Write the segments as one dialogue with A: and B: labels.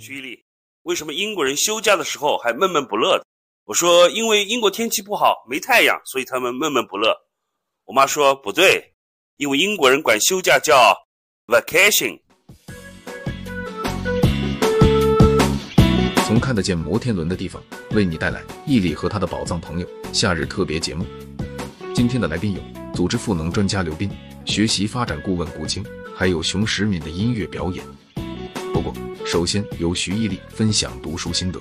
A: 徐一力，为什么英国人休假的时候还闷闷不乐的？我说，因为英国天气不好，没太阳，所以他们闷闷不乐。我妈说不对，因为英国人管休假叫 vacation。
B: 从看得见摩天轮的地方，为你带来毅力和他的宝藏朋友夏日特别节目。今天的来宾有组织赋能专家刘斌、学习发展顾问古青，还有熊时敏的音乐表演。不过，首先由徐毅力分享读书心得。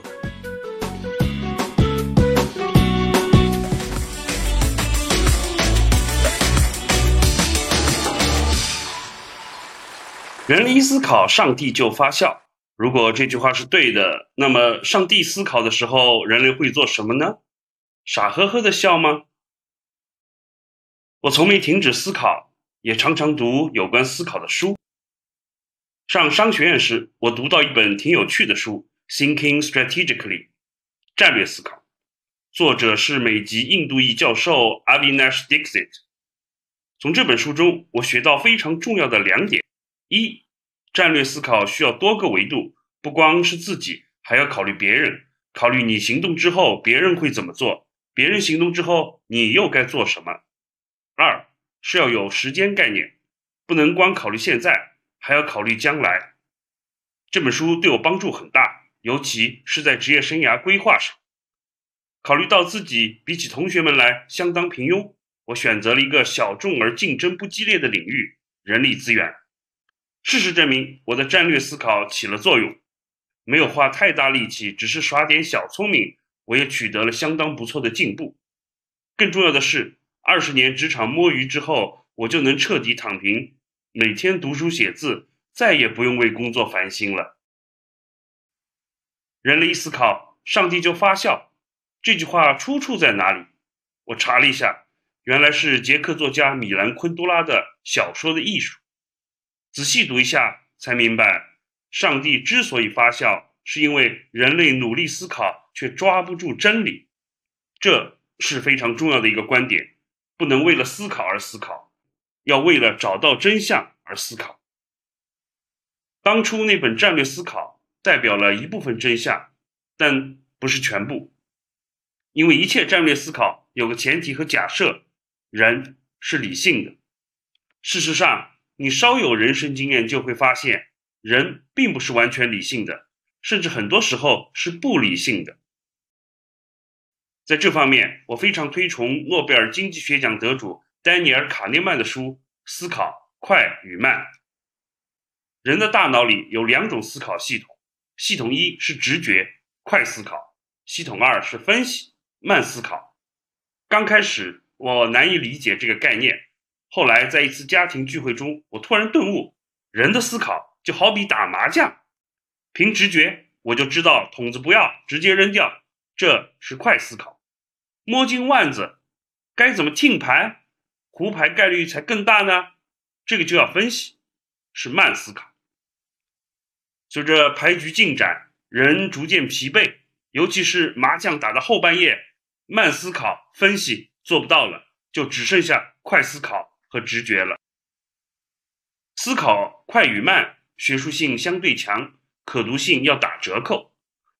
A: 人一思考，上帝就发笑。如果这句话是对的，那么上帝思考的时候，人类会做什么呢？傻呵呵的笑吗？我从没停止思考，也常常读有关思考的书。上商学院时，我读到一本挺有趣的书，《Thinking Strategically》（战略思考），作者是美籍印度裔教授 Avinash Dixit。从这本书中，我学到非常重要的两点：一、战略思考需要多个维度，不光是自己，还要考虑别人，考虑你行动之后别人会怎么做，别人行动之后你又该做什么；二是要有时间概念，不能光考虑现在。还要考虑将来。这本书对我帮助很大，尤其是在职业生涯规划上。考虑到自己比起同学们来相当平庸，我选择了一个小众而竞争不激烈的领域——人力资源。事实证明，我的战略思考起了作用。没有花太大力气，只是耍点小聪明，我也取得了相当不错的进步。更重要的是，二十年职场摸鱼之后，我就能彻底躺平。每天读书写字，再也不用为工作烦心了。人类一思考，上帝就发笑。这句话出处在哪里？我查了一下，原来是捷克作家米兰昆多拉的《小说的艺术》。仔细读一下，才明白，上帝之所以发笑，是因为人类努力思考却抓不住真理。这是非常重要的一个观点，不能为了思考而思考。要为了找到真相而思考。当初那本战略思考代表了一部分真相，但不是全部，因为一切战略思考有个前提和假设：人是理性的。事实上，你稍有人生经验就会发现，人并不是完全理性的，甚至很多时候是不理性的。在这方面，我非常推崇诺贝尔经济学奖得主。丹尼尔·卡涅曼的书《思考快与慢》。人的大脑里有两种思考系统，系统一是直觉快思考，系统二是分析慢思考。刚开始我难以理解这个概念，后来在一次家庭聚会中，我突然顿悟：人的思考就好比打麻将，凭直觉我就知道筒子不要，直接扔掉，这是快思考；摸金腕子，该怎么听牌？胡牌概率才更大呢，这个就要分析，是慢思考。随着牌局进展，人逐渐疲惫，尤其是麻将打到后半夜，慢思考分析做不到了，就只剩下快思考和直觉了。思考快与慢，学术性相对强，可读性要打折扣。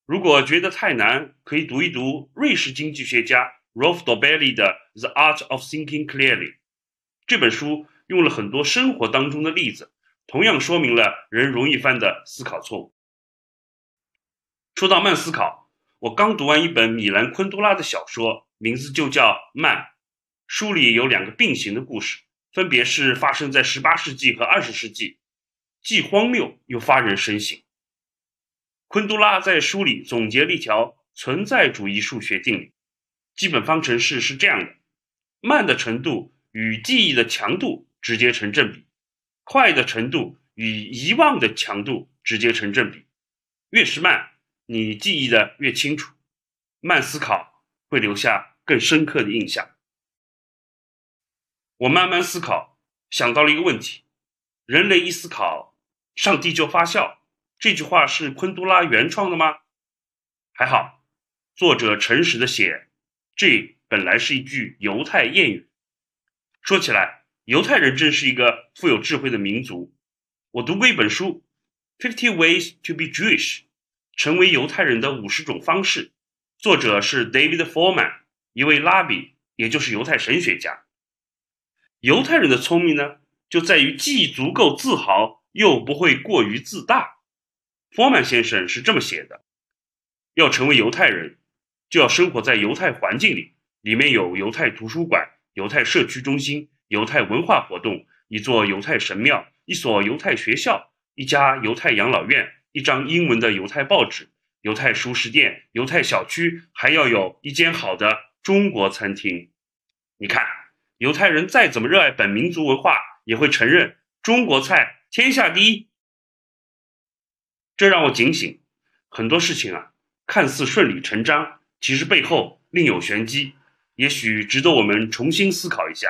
A: 如果觉得太难，可以读一读瑞士经济学家 Rolf Dobelli 的《The Art of Thinking Clearly》。这本书用了很多生活当中的例子，同样说明了人容易犯的思考错误。说到慢思考，我刚读完一本米兰昆多拉的小说，名字就叫《慢》。书里有两个并行的故事，分别是发生在十八世纪和二十世纪，既荒谬又发人深省。昆多拉在书里总结了一条存在主义数学定理，基本方程式是这样的：慢的程度。与记忆的强度直接成正比，快的程度与遗忘的强度直接成正比。越是慢，你记忆的越清楚。慢思考会留下更深刻的印象。我慢慢思考，想到了一个问题：人类一思考，上帝就发笑。这句话是昆都拉原创的吗？还好，作者诚实的写，这本来是一句犹太谚语。说起来，犹太人真是一个富有智慧的民族。我读过一本书，《Fifty Ways to Be Jewish》，成为犹太人的五十种方式，作者是 David Foreman，一位拉比，也就是犹太神学家。犹太人的聪明呢，就在于既足够自豪，又不会过于自大。Foreman 先生是这么写的：要成为犹太人，就要生活在犹太环境里，里面有犹太图书馆、犹太社区中心、犹太文化活动、一座犹太神庙、一所犹太学校、一家犹太养老院、一张英文的犹太报纸、犹太熟食店、犹太小区，还要有一间好的中国餐厅。你看。犹太人再怎么热爱本民族文化，也会承认中国菜天下第一。这让我警醒，很多事情啊，看似顺理成章，其实背后另有玄机，也许值得我们重新思考一下。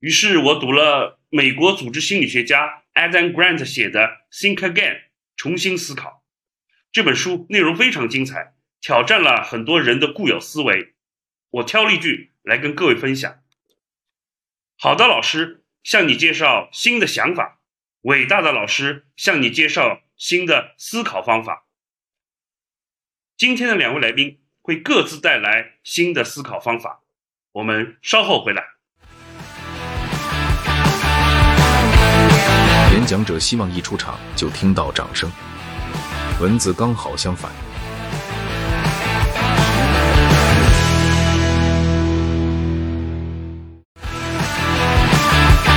A: 于是我读了美国组织心理学家 Adam Grant 写的《Think Again》，重新思考这本书，内容非常精彩，挑战了很多人的固有思维。我挑了一句来跟各位分享。好的老师向你介绍新的想法，伟大的老师向你介绍新的思考方法。今天的两位来宾会各自带来新的思考方法，我们稍后回来。
B: 演讲者希望一出场就听到掌声，文字刚好相反。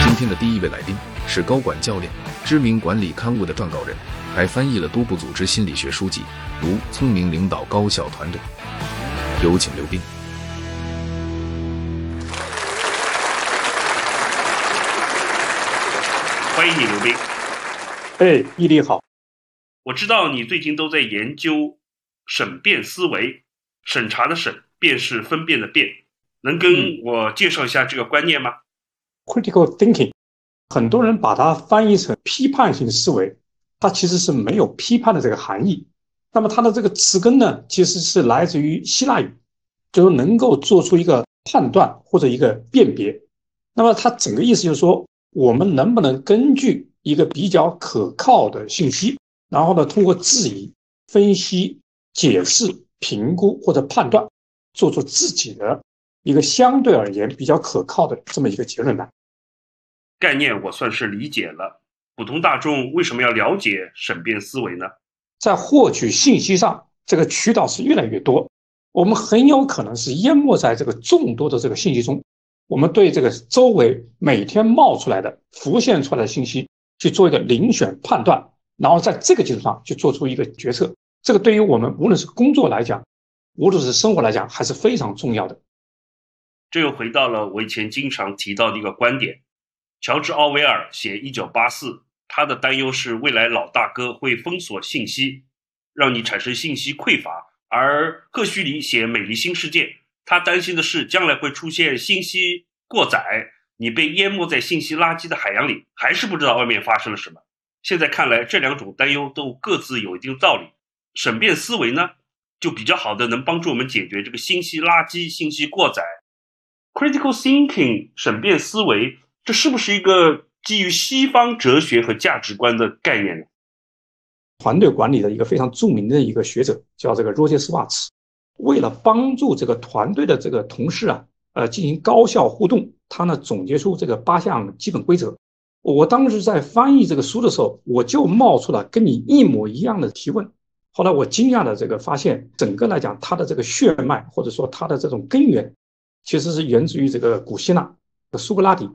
B: 今天的第一位来宾是高管教练，知名管理刊物的撰稿人，还翻译了多部组织心理学书籍，如《聪明领导高效团队》。有请刘斌。
A: 欢迎你，刘斌。
C: 哎，毅力好。
A: 我知道你最近都在研究审辩思维，审查的审，便是分辨的辨，能跟我介绍一下这个观念吗
C: ？Critical thinking，很多人把它翻译成批判性思维，它其实是没有批判的这个含义。那么它的这个词根呢，其实是来自于希腊语，就是能够做出一个判断或者一个辨别。那么它整个意思就是说，我们能不能根据一个比较可靠的信息，然后呢，通过质疑、分析、解释、评估或者判断，做出自己的一个相对而言比较可靠的这么一个结论来。
A: 概念我算是理解了，普通大众为什么要了解审辩思维呢？
C: 在获取信息上，这个渠道是越来越多，我们很有可能是淹没在这个众多的这个信息中，我们对这个周围每天冒出来的、浮现出来的信息去做一个遴选判断，然后在这个基础上去做出一个决策，这个对于我们无论是工作来讲，无论是生活来讲，还是非常重要的。
A: 这又回到了我以前经常提到的一个观点。乔治·奥威尔写《一九八四》，他的担忧是未来老大哥会封锁信息，让你产生信息匮乏；而赫胥黎写《美丽新世界》，他担心的是将来会出现信息过载，你被淹没在信息垃圾的海洋里，还是不知道外面发生了什么。现在看来，这两种担忧都各自有一定道理。审辩思维呢，就比较好的能帮助我们解决这个信息垃圾、信息过载。Critical thinking，审辩思维。这是不是一个基于西方哲学和价值观的概念呢？
C: 团队管理的一个非常著名的一个学者叫这个罗杰斯瓦茨，为了帮助这个团队的这个同事啊，呃，进行高效互动，他呢总结出这个八项基本规则。我当时在翻译这个书的时候，我就冒出了跟你一模一样的提问。后来我惊讶的这个发现，整个来讲，它的这个血脉或者说它的这种根源，其实是源自于这个古希腊的苏格拉底。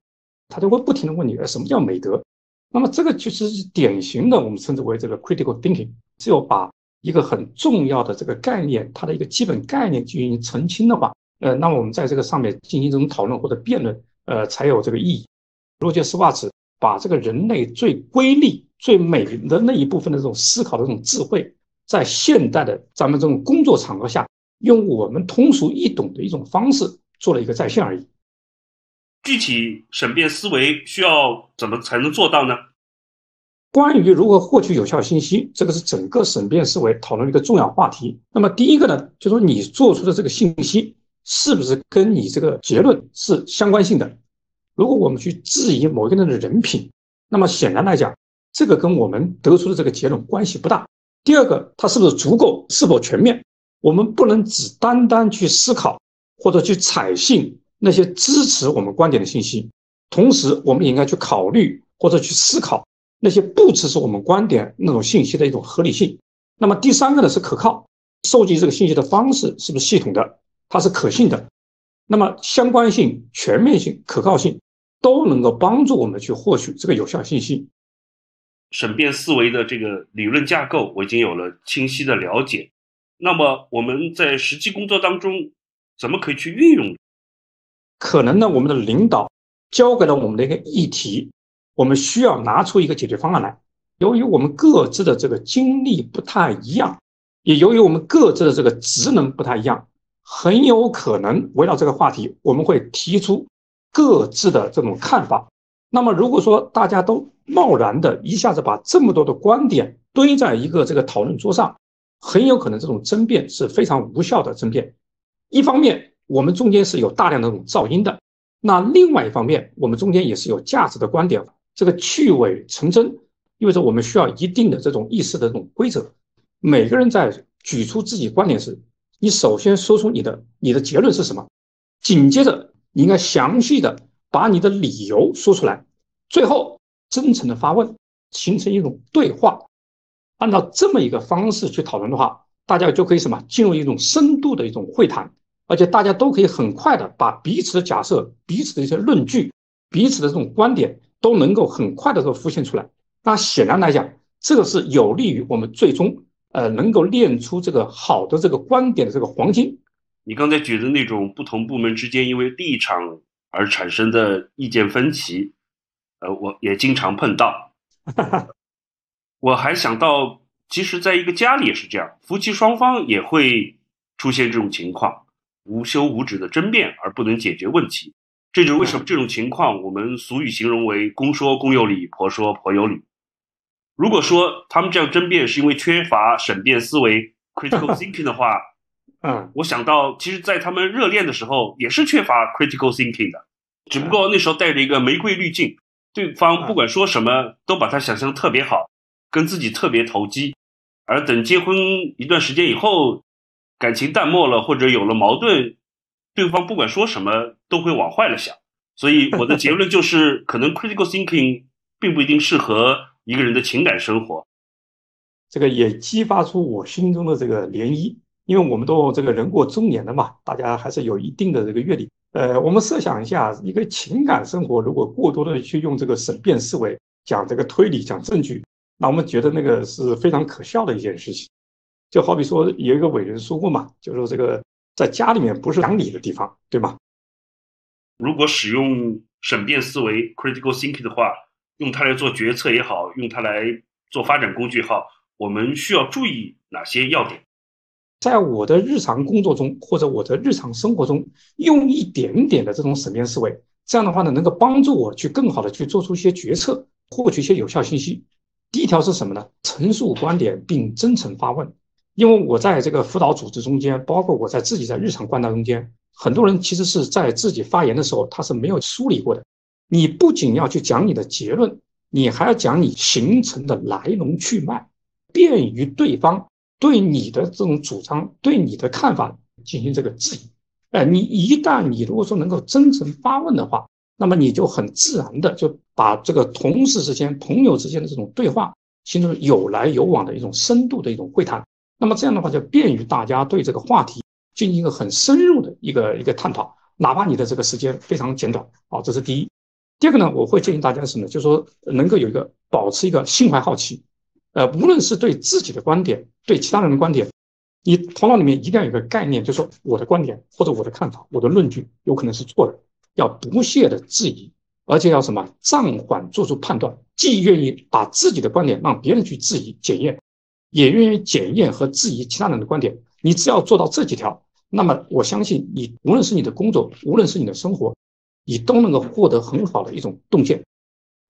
C: 他就会不停的问你，哎，什么叫美德？那么这个就是典型的，我们称之为这个 critical thinking。只有把一个很重要的这个概念，它的一个基本概念进行澄清的话，呃，那么我们在这个上面进行这种讨论或者辩论，呃，才有这个意义。罗杰斯瓦茨把这个人类最瑰丽、最美的那一部分的这种思考的这种智慧，在现代的咱们这种工作场合下，用我们通俗易懂的一种方式做了一个再现而已。
A: 具体审辩思维需要怎么才能做到呢？
C: 关于如何获取有效信息，这个是整个审辩思维讨论的一个重要话题。那么第一个呢，就说你做出的这个信息是不是跟你这个结论是相关性的？如果我们去质疑某一个人的人品，那么显然来讲，这个跟我们得出的这个结论关系不大。第二个，它是不是足够，是否全面？我们不能只单单去思考或者去采信那些支持我们观点的信息，同时我们也应该去考虑或者去思考那些不支持我们观点那种信息的一种合理性。那么第三个呢是可靠，收集这个信息的方式是不是系统的，它是可信的。那么相关性、全面性、可靠性都能够帮助我们去获取这个有效信息。
A: 审辩思维的这个理论架构，我已经有了清晰的了解。那么我们在实际工作当中，怎么可以去运用？
C: 可能呢，我们的领导交给了我们的一个议题，我们需要拿出一个解决方案来。由于我们各自的这个经历不太一样，也由于我们各自的这个职能不太一样。很有可能围绕这个话题，我们会提出各自的这种看法。那么，如果说大家都贸然的一下子把这么多的观点堆在一个这个讨论桌上，很有可能这种争辩是非常无效的争辩。一方面，我们中间是有大量的这种噪音的；那另外一方面，我们中间也是有价值的观点。这个去伪成真，意味着我们需要一定的这种意识的这种规则。每个人在举出自己观点时，你首先说出你的你的结论是什么，紧接着你应该详细的把你的理由说出来，最后真诚的发问，形成一种对话。按照这么一个方式去讨论的话，大家就可以什么进入一种深度的一种会谈，而且大家都可以很快的把彼此的假设、彼此的一些论据、彼此的这种观点都能够很快的都浮现出来。那显然来讲，这个是有利于我们最终。呃，能够练出这个好的这个观点的这个黄金。
A: 你刚才举的那种不同部门之间因为立场而产生的意见分歧，呃，我也经常碰到。我还想到，其实在一个家里也是这样，夫妻双方也会出现这种情况，无休无止的争辩而不能解决问题。这就是为什么这种情况我们俗语形容为“公说公有理，婆说婆有理”。如果说他们这样争辩是因为缺乏审辩思维 （critical thinking） 的话，
C: 嗯，
A: 我想到，其实，在他们热恋的时候也是缺乏 critical thinking 的，只不过那时候带着一个玫瑰滤镜，对方不管说什么都把他想象特别好，跟自己特别投机，而等结婚一段时间以后，感情淡漠了或者有了矛盾，对方不管说什么都会往坏了想。所以我的结论就是，可能 critical thinking 并不一定适合。一个人的情感生活，
C: 这个也激发出我心中的这个涟漪，因为我们都这个人过中年了嘛，大家还是有一定的这个阅历。呃，我们设想一下，一个情感生活如果过多的去用这个审辩思维讲这个推理讲证据，那我们觉得那个是非常可笑的一件事情。就好比说有一个伟人说过嘛，就说这个在家里面不是讲理的地方，对吗？
A: 如果使用审辩思维 （critical thinking） 的话。用它来做决策也好，用它来做发展工具也好，我们需要注意哪些要点？
C: 在我的日常工作中或者我的日常生活中，用一点点的这种审辩思维，这样的话呢，能够帮助我去更好的去做出一些决策，获取一些有效信息。第一条是什么呢？陈述观点并真诚发问。因为我在这个辅导组织中间，包括我在自己在日常观察中间，很多人其实是在自己发言的时候，他是没有梳理过的。你不仅要去讲你的结论，你还要讲你形成的来龙去脉，便于对方对你的这种主张、对你的看法进行这个质疑。哎，你一旦你如果说能够真诚发问的话，那么你就很自然的就把这个同事之间、朋友之间的这种对话形成有来有往的一种深度的一种会谈。那么这样的话就便于大家对这个话题进行一个很深入的一个一个探讨，哪怕你的这个时间非常简短。好，这是第一。第二个呢，我会建议大家什么呢？就是说，能够有一个保持一个心怀好奇，呃，无论是对自己的观点，对其他人的观点，你头脑里面一定要有个概念，就是说我的观点或者我的看法，我的论据有可能是错的，要不懈的质疑，而且要什么暂缓做出判断，既愿意把自己的观点让别人去质疑检验，也愿意检验和质疑其他人的观点。你只要做到这几条，那么我相信你，无论是你的工作，无论是你的生活。你都能够获得很好的一种洞见。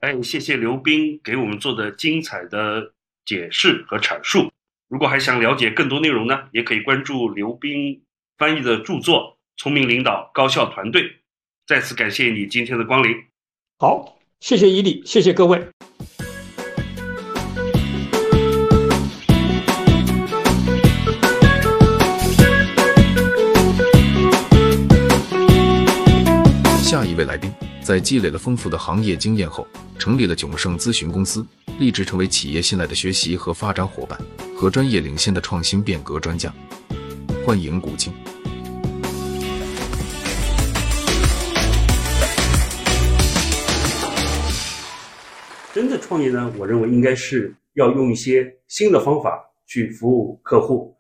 A: 哎，谢谢刘斌给我们做的精彩的解释和阐述。如果还想了解更多内容呢，也可以关注刘斌翻译的著作《聪明领导，高效团队》。再次感谢你今天的光临。
C: 好，谢谢伊利，谢谢各位。
B: 一位来宾，在积累了丰富的行业经验后，成立了炯盛咨询公司，立志成为企业信赖的学习和发展伙伴，和专业领先的创新变革专家。欢迎古今。
A: 真的创业呢，我认为应该是要用一些新的方法去服务客户。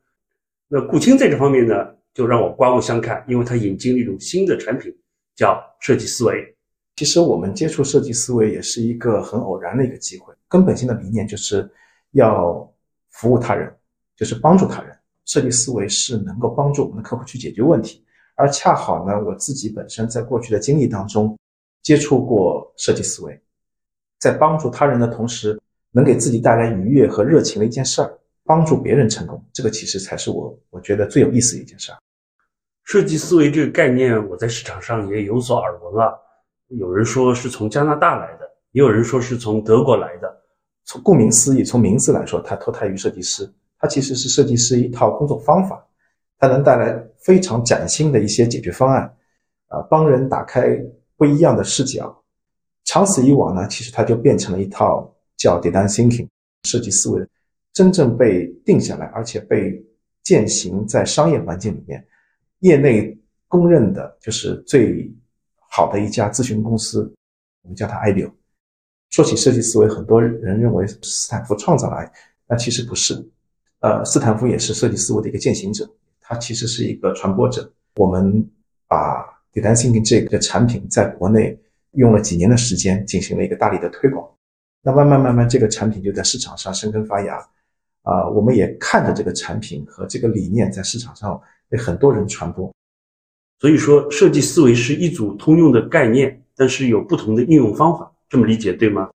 A: 那顾青在这方面呢，就让我刮目相看，因为他引进了一种新的产品，叫设计思维。
D: 其实我们接触设计思维也是一个很偶然的一个机会。根本性的理念就是要服务他人，就是帮助他人。设计思维是能够帮助我们的客户去解决问题，而恰好呢，我自己本身在过去的经历当中接触过设计思维，在帮助他人的同时，能给自己带来愉悦和热情的一件事儿。帮助别人成功，这个其实才是我我觉得最有意思的一件事儿。
A: 设计思维这个概念，我在市场上也有所耳闻啊。有人说是从加拿大来的，也有人说是从德国来的。
D: 从顾名思义，从名字来说，它脱胎于设计师。它其实是设计师一套工作方法，它能带来非常崭新的一些解决方案，啊，帮人打开不一样的视角。长此以往呢，其实它就变成了一套叫 design thinking 设计思维。真正被定下来，而且被践行在商业环境里面，业内公认的就是最好的一家咨询公司，我们叫它 IDEO。说起设计思维，很多人认为斯坦福创造了，那其实不是。呃，斯坦福也是设计思维的一个践行者，他其实是一个传播者。我们把 Design Thinking 这个产品在国内用了几年的时间，进行了一个大力的推广。那慢慢慢慢，这个产品就在市场上生根发芽。啊，我们也看着这个产品和这个理念在市场上被很多人传播，
A: 所以说设计思维是一组通用的概念，但是有不同的应用方法，这么理解对吗？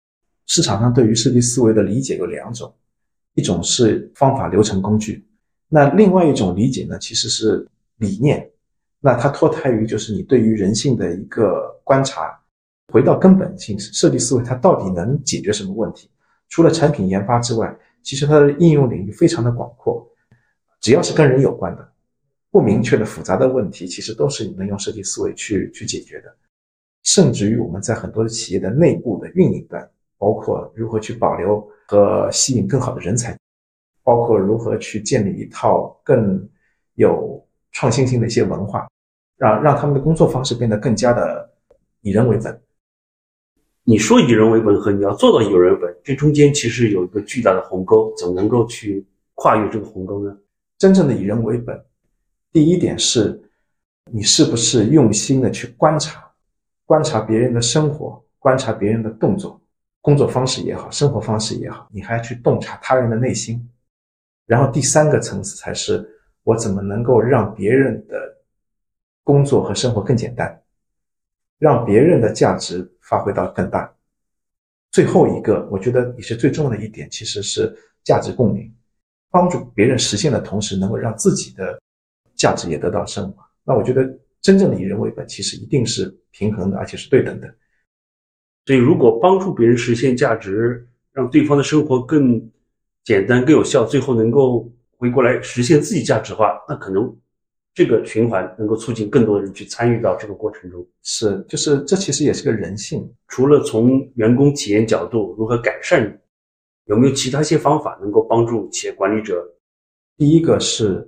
D: 市场上对于设计思维的理解有两种，一种是方法、流程、工具，那另外一种理解呢，其实是理念，那它脱胎于就是你对于人性的一个观察，回到根本性，设计思维它到底能解决什么问题？除了产品研发之外。其实它的应用领域非常的广阔，只要是跟人有关的、不明确的复杂的问题，其实都是你能用设计思维去去解决的。甚至于我们在很多的企业的内部的运营端，包括如何去保留和吸引更好的人才，包括如何去建立一套更有创新性的一些文化，让让他们的工作方式变得更加的以人为本。
A: 你说以人为本和你要做到以人为本，这中间其实有一个巨大的鸿沟，怎么能够去跨越这个鸿沟呢？
D: 真正的以人为本，第一点是，你是不是用心的去观察，观察别人的生活，观察别人的动作、工作方式也好，生活方式也好，你还要去洞察他人的内心。然后第三个层次才是，我怎么能够让别人的工作和生活更简单。让别人的价值发挥到更大。最后一个，我觉得也是最重要的一点，其实是价值共鸣，帮助别人实现的同时，能够让自己的价值也得到升华。那我觉得，真正的以人为本，其实一定是平衡的，而且是对等的。
A: 所以，如果帮助别人实现价值，让对方的生活更简单、更有效，最后能够回过来实现自己价值化，那可能。这个循环能够促进更多的人去参与到这个过程中，
D: 是，就是这其实也是个人性。
A: 除了从员工体验角度如何改善，有没有其他一些方法能够帮助企业管理者？
D: 第一个是，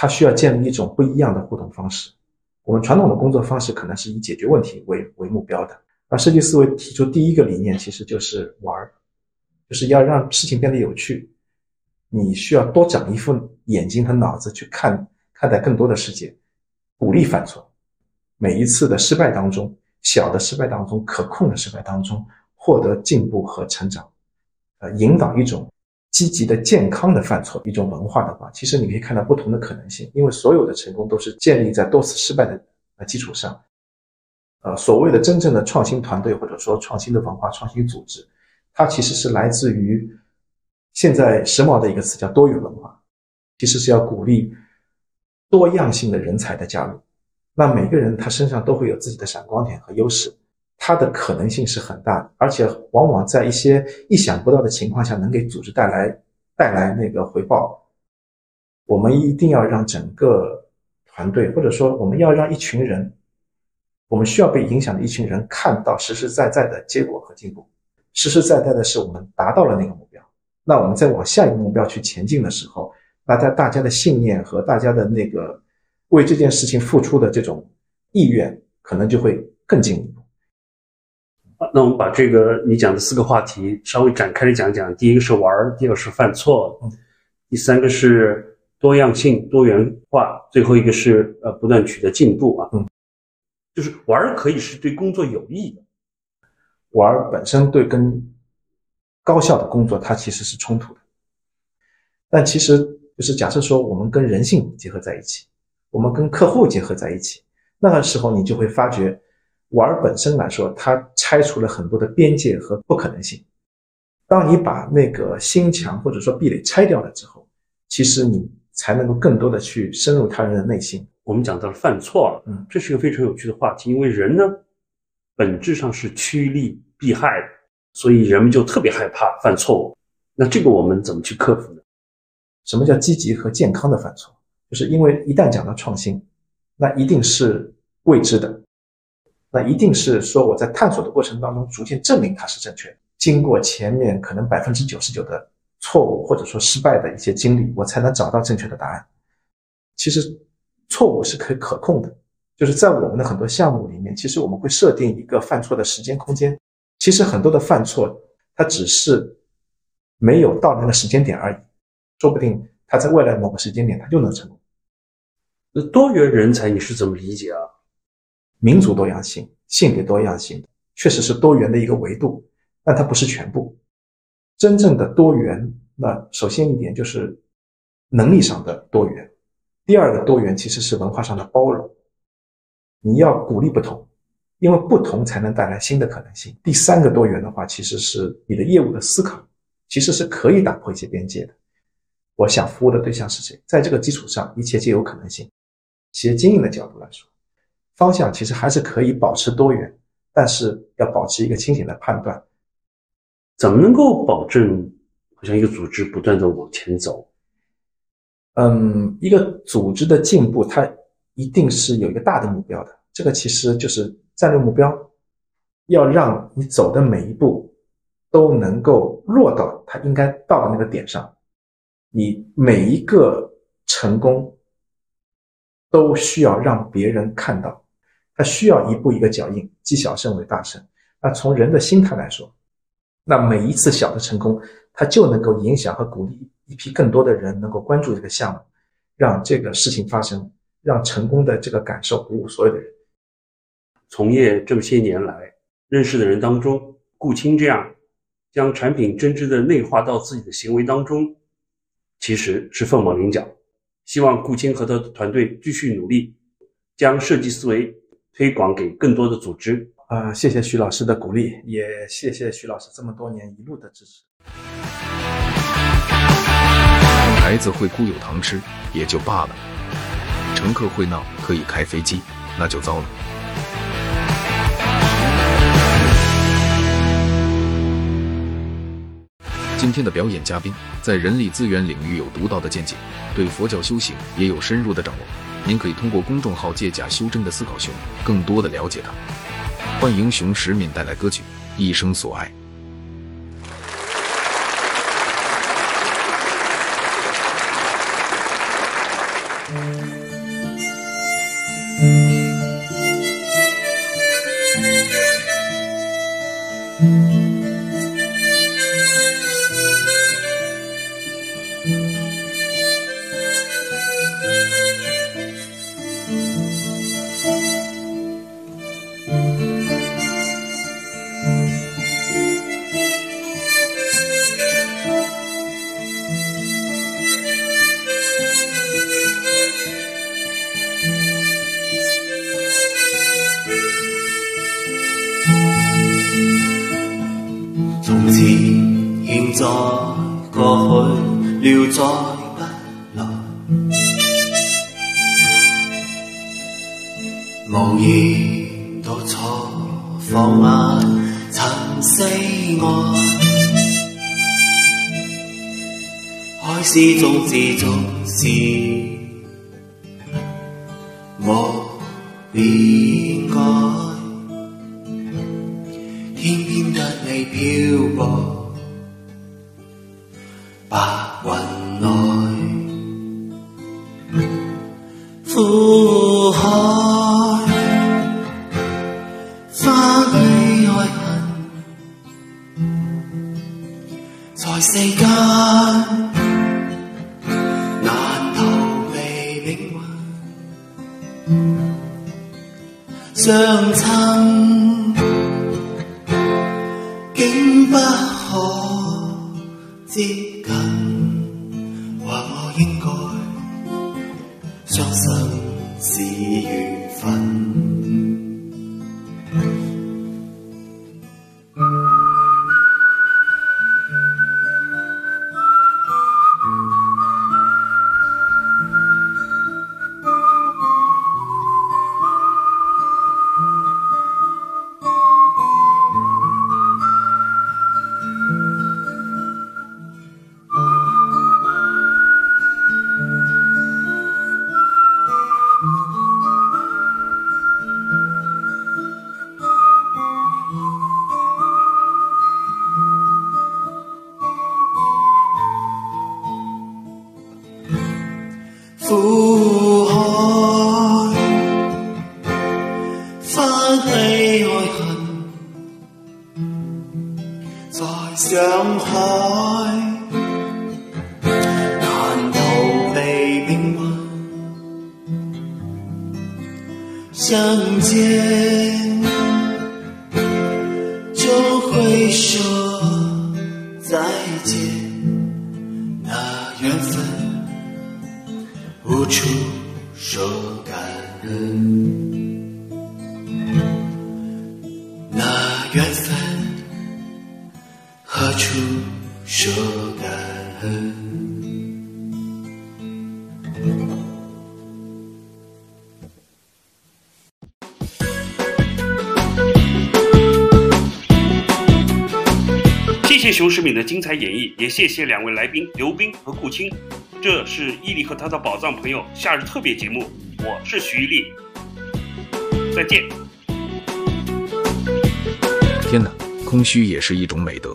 D: 它需要建立一种不一样的互动方式。我们传统的工作方式可能是以解决问题为为目标的，而设计思维提出第一个理念其实就是玩儿，就是要让事情变得有趣。你需要多长一副眼睛和脑子去看。看待更多的世界，鼓励犯错，每一次的失败当中，小的失败当中，可控的失败当中，获得进步和成长，呃，引导一种积极的、健康的犯错一种文化的话，其实你可以看到不同的可能性，因为所有的成功都是建立在多次失败的呃基础上，呃，所谓的真正的创新团队或者说创新的文化、创新组织，它其实是来自于现在时髦的一个词叫多元文化，其实是要鼓励。多样性的人才的加入，那每个人他身上都会有自己的闪光点和优势，他的可能性是很大的，而且往往在一些意想不到的情况下，能给组织带来带来那个回报。我们一定要让整个团队，或者说我们要让一群人，我们需要被影响的一群人看到实实在在的结果和进步，实实在在的是我们达到了那个目标。那我们在往下一个目标去前进的时候，大家大家的信念和大家的那个为这件事情付出的这种意愿，可能就会更进一步。
A: 那我们把这个你讲的四个话题稍微展开的讲讲。第一个是玩，第二个是犯错，第三个是多样性、多元化，最后一个是呃不断取得进步啊。
D: 嗯，
A: 就是玩可以是对工作有益的，
D: 玩本身对跟高效的工作它其实是冲突的。但其实就是假设说我们跟人性结合在一起，我们跟客户结合在一起，那个时候你就会发觉。玩本身来说，它拆除了很多的边界和不可能性。当你把那个心墙或者说壁垒拆掉了之后，其实你才能够更多的去深入他人的内心。
A: 我们讲到了犯错了，
D: 嗯，
A: 这是一个非常有趣的话题，因为人呢，本质上是趋利避害的，所以人们就特别害怕犯错误。那这个我们怎么去克服呢？
D: 什么叫积极和健康的犯错？就是因为一旦讲到创新，那一定是未知的。那一定是说我在探索的过程当中逐渐证明它是正确的，经过前面可能百分之九十九的错误或者说失败的一些经历，我才能找到正确的答案。其实错误是可以可控的，就是在我们的很多项目里面，其实我们会设定一个犯错的时间空间。其实很多的犯错，它只是没有到那个时间点而已，说不定它在未来某个时间点它就能成功。
A: 那多元人才你是怎么理解啊？
D: 民族多样性、性别多样性，确实是多元的一个维度，但它不是全部。真正的多元，那首先一点就是能力上的多元，第二个多元其实是文化上的包容。你要鼓励不同，因为不同才能带来新的可能性。第三个多元的话，其实是你的业务的思考，其实是可以打破一些边界的。我想服务的对象是谁？在这个基础上，一切皆有可能性。企业经营的角度来说。方向其实还是可以保持多元，但是要保持一个清醒的判断。
A: 怎么能够保证好像一个组织不断的往前走？
D: 嗯，一个组织的进步，它一定是有一个大的目标的。这个其实就是战略目标，要让你走的每一步都能够落到它应该到的那个点上。你每一个成功都需要让别人看到。他需要一步一个脚印，积小胜为大胜。那从人的心态来说，那每一次小的成功，他就能够影响和鼓励一批更多的人能够关注这个项目，让这个事情发生，让成功的这个感受鼓舞所有的人。
A: 从业这么些年来，认识的人当中，顾青这样将产品真知的内化到自己的行为当中，其实是凤毛麟角。希望顾青和他的团队继续努力，将设计思维。推广给更多的组织
D: 啊！谢谢徐老师的鼓励，也谢谢徐老师这么多年一路的支持。
B: 孩子会哭有糖吃也就罢了，乘客会闹可以开飞机那就糟了。今天的表演嘉宾在人力资源领域有独到的见解，对佛教修行也有深入的掌握。您可以通过公众号“借假修真”的思考熊，更多的了解他。欢迎熊十敏带来歌曲《一生所爱》。
E: 始终始终是。我的爱天边得你飘泊白云挥手再见。那缘分无处说感恩那缘分何
A: 处说熊世敏的精彩演绎，也谢谢两位来宾刘斌和顾青。这是伊利和他的宝藏朋友夏日特别节目，我是徐伊丽，再见。
B: 天哪，空虚也是一种美德。